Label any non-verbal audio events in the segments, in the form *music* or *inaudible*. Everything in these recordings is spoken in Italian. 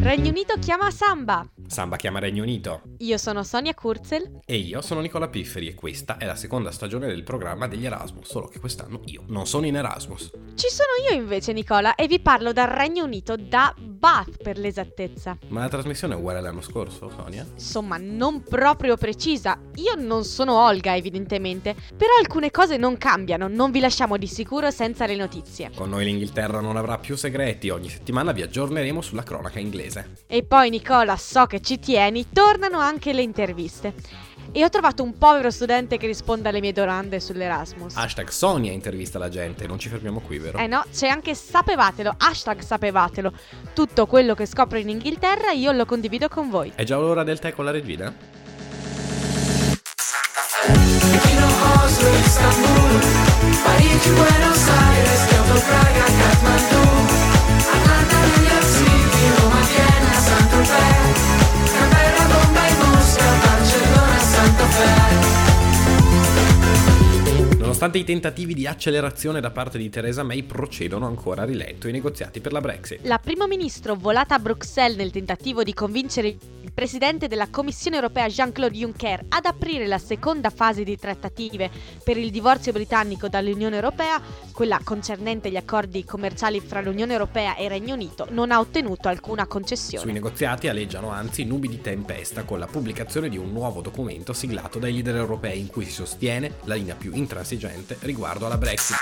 Regno Unito chiama Samba. Samba chiama Regno Unito. Io sono Sonia Kurzel. E io sono Nicola Pifferi e questa è la seconda stagione del programma degli Erasmus, solo che quest'anno io non sono in Erasmus. Ci sono io invece Nicola e vi parlo dal Regno Unito, da Bath per l'esattezza. Ma la trasmissione è uguale all'anno scorso, Sonia? Insomma, non proprio precisa. Io non sono Olga evidentemente, però alcune cose non cambiano, non vi lasciamo di sicuro senza le notizie. Con noi l'Inghilterra non avrà più segreti, ogni settimana vi aggiorneremo sulla cronaca inglese. E poi Nicola, so che ci tieni, tornano anche le interviste. E ho trovato un povero studente che risponde alle mie domande sull'Erasmus. Hashtag Sonia intervista la gente, non ci fermiamo qui, vero? Eh no, c'è anche sapevatelo, hashtag sapevatelo. Tutto quello che scopro in Inghilterra io lo condivido con voi. È già l'ora del tè con la regina? Oslo, Istanbul, Parigi, Buenos Nonostante i tentativi di accelerazione da parte di Theresa May procedono ancora a rilento i negoziati per la Brexit. La primo ministro volata a Bruxelles nel tentativo di convincere il presidente della Commissione europea Jean-Claude Juncker ad aprire la seconda fase di trattative per il divorzio britannico dall'Unione Europea, quella concernente gli accordi commerciali fra l'Unione Europea e il Regno Unito, non ha ottenuto alcuna Sui concessione. negoziati aleggiano anzi nubi di tempesta con la pubblicazione di un nuovo documento siglato dai leader europei in cui si sostiene la linea più intransigente riguardo alla Brexit.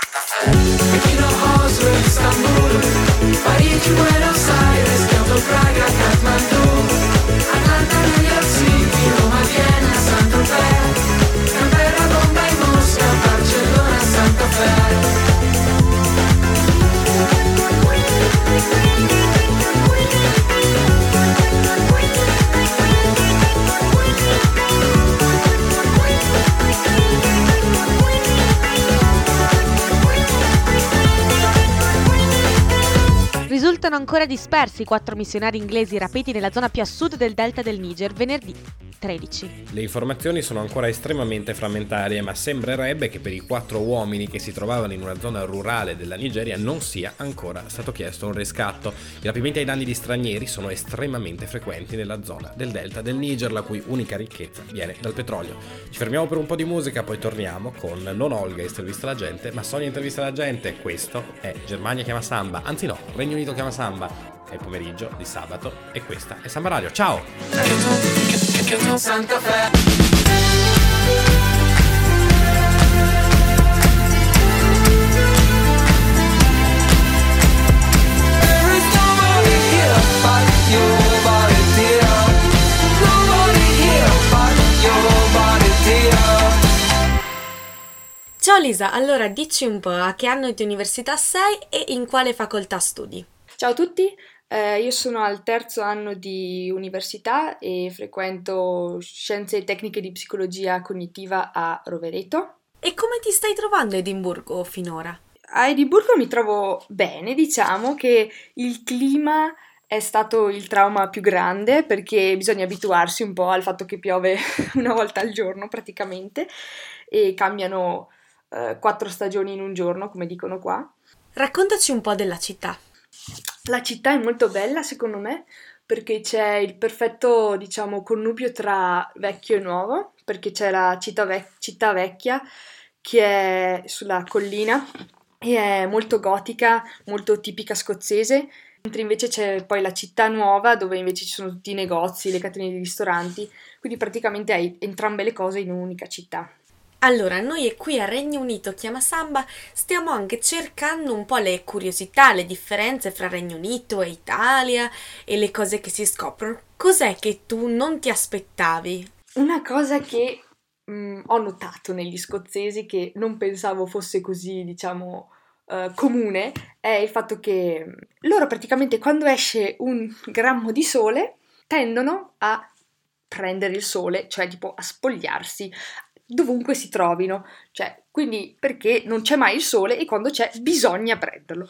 Ancora dispersi i quattro missionari inglesi rapiti nella zona più a sud del delta del Niger venerdì 13. Le informazioni sono ancora estremamente frammentarie, ma sembrerebbe che per i quattro uomini che si trovavano in una zona rurale della Nigeria non sia ancora stato chiesto un riscatto. I rapimenti ai danni di stranieri sono estremamente frequenti nella zona del delta del Niger, la cui unica ricchezza viene dal petrolio. Ci fermiamo per un po' di musica, poi torniamo con non Olga intervista la gente, ma Sonia intervista la gente. Questo è Germania chiama Samba, anzi no, Regno Unito chiama Samba. È il pomeriggio di sabato e questa è Samba Radio. Ciao! Ciao Lisa, allora dici un po' a che anno di università sei e in quale facoltà studi? Ciao a tutti, eh, io sono al terzo anno di università e frequento scienze e tecniche di psicologia cognitiva a Rovereto. E come ti stai trovando a Edimburgo finora? A Edimburgo mi trovo bene, diciamo che il clima è stato il trauma più grande perché bisogna abituarsi un po' al fatto che piove *laughs* una volta al giorno praticamente e cambiano eh, quattro stagioni in un giorno, come dicono qua. Raccontaci un po' della città. La città è molto bella secondo me perché c'è il perfetto, diciamo, connubio tra vecchio e nuovo, perché c'è la città, vec- città vecchia che è sulla collina e è molto gotica, molto tipica scozzese, mentre invece c'è poi la città nuova dove invece ci sono tutti i negozi, le catene di ristoranti, quindi praticamente hai entrambe le cose in un'unica città. Allora, noi qui a Regno Unito Chiama Samba stiamo anche cercando un po' le curiosità, le differenze fra Regno Unito e Italia e le cose che si scoprono. Cos'è che tu non ti aspettavi? Una cosa che mm, ho notato negli scozzesi che non pensavo fosse così, diciamo, eh, comune è il fatto che mm, loro praticamente quando esce un grammo di sole tendono a prendere il sole, cioè tipo a spogliarsi dovunque si trovino, cioè quindi perché non c'è mai il sole e quando c'è bisogna prenderlo.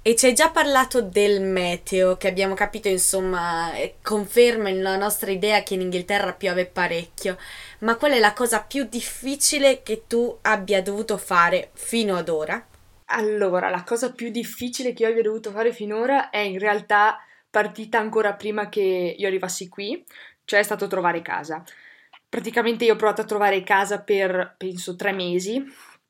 E ci hai già parlato del meteo, che abbiamo capito, insomma, eh, conferma la nostra idea che in Inghilterra piove parecchio. Ma qual è la cosa più difficile che tu abbia dovuto fare fino ad ora? Allora, la cosa più difficile che io abbia dovuto fare finora è in realtà partita ancora prima che io arrivassi qui, cioè è stato trovare casa. Praticamente io ho provato a trovare casa per penso tre mesi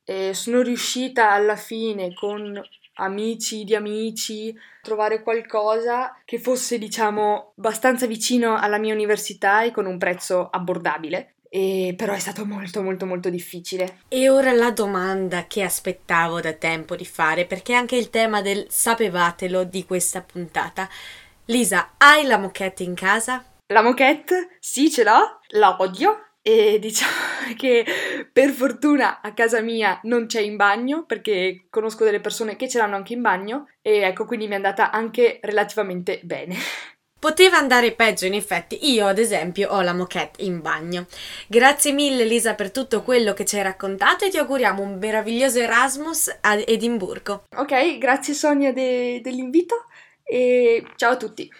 e sono riuscita alla fine con amici di amici a trovare qualcosa che fosse diciamo abbastanza vicino alla mia università e con un prezzo abbordabile. E però è stato molto molto molto difficile. E ora la domanda che aspettavo da tempo di fare, perché anche il tema del sapevatelo di questa puntata. Lisa, hai la moquette in casa? La moquette, sì, ce l'ho, la odio e *laughs* diciamo che per fortuna a casa mia non c'è in bagno perché conosco delle persone che ce l'hanno anche in bagno e ecco quindi mi è andata anche relativamente bene. *laughs* Poteva andare peggio, in effetti. Io, ad esempio, ho la moquette in bagno. Grazie mille, Lisa, per tutto quello che ci hai raccontato e ti auguriamo un meraviglioso Erasmus ad Edimburgo. Ok, grazie Sonia de- dell'invito e ciao a tutti.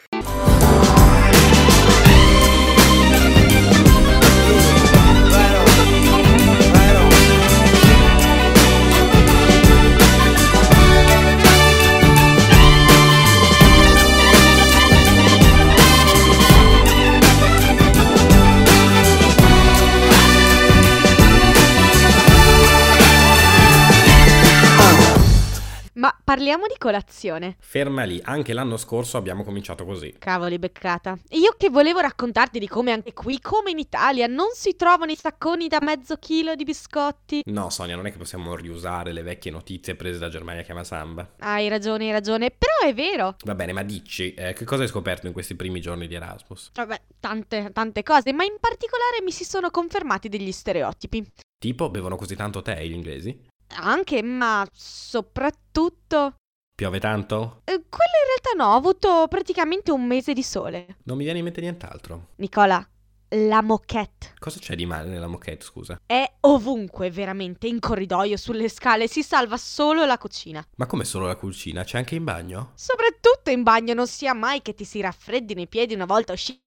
Parliamo di colazione. Ferma lì, anche l'anno scorso abbiamo cominciato così. Cavoli, beccata. Io che volevo raccontarti di come anche qui, come in Italia, non si trovano i sacconi da mezzo chilo di biscotti. No, Sonia, non è che possiamo riusare le vecchie notizie prese da Germania Chiama Samba. Hai ragione, hai ragione, però è vero. Va bene, ma dici, eh, che cosa hai scoperto in questi primi giorni di Erasmus? Vabbè, tante, tante cose, ma in particolare mi si sono confermati degli stereotipi. Tipo, bevono così tanto tè gli inglesi? Anche, ma soprattutto... Piove tanto? eh, Quello in realtà no, ho avuto praticamente un mese di sole. Non mi viene in mente nient'altro. Nicola, la moquette Cosa c'è di male nella moquette, scusa? è ovunque, veramente, in corridoio, sulle scale, si salva solo la cucina. Ma come solo la cucina? C'è anche in bagno? Soprattutto in bagno, non sia mai che ti si raffreddino i piedi una volta uscito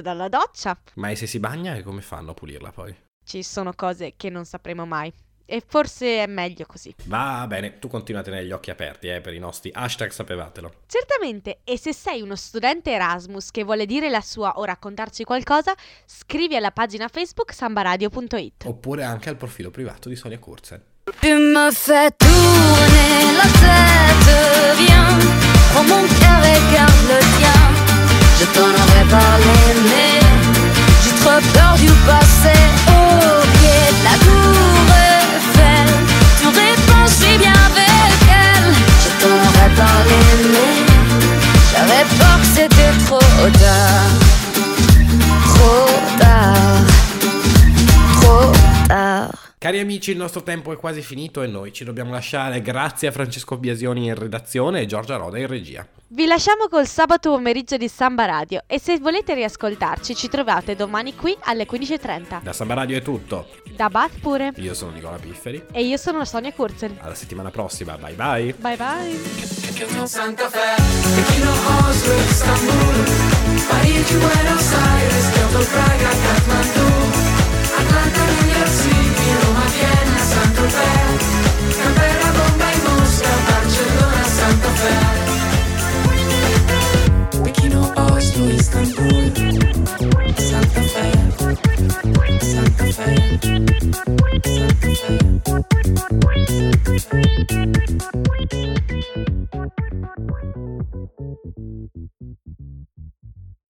dalla doccia. Ma e se si bagna come fanno a pulirla poi? Ci sono cose che non sapremo mai. E forse è meglio così. Va bene, tu continua a tenere gli occhi aperti, eh, per i nostri hashtag sapevatelo. Certamente, e se sei uno studente Erasmus che vuole dire la sua o raccontarci qualcosa, scrivi alla pagina Facebook sambaradio.it. Oppure anche al profilo privato di Sonia Kurzel. Tu me fais tourner la tête, viens, prends mon cœur et garde le tien. Je t'en aurais parlé, mais j'ai trop peur du passé. Au pied de la tour amici, il nostro tempo è quasi finito e noi ci dobbiamo lasciare grazie a Francesco Biasioni in redazione e Giorgia Roda in regia. Vi lasciamo col sabato pomeriggio di Samba Radio e se volete riascoltarci ci trovate domani qui alle 15.30. Da Samba Radio è tutto. Da Bath pure. Io sono Nicola Pifferi. E io sono Sonia Kurzel. Alla settimana prossima, bye bye. Bye bye. sound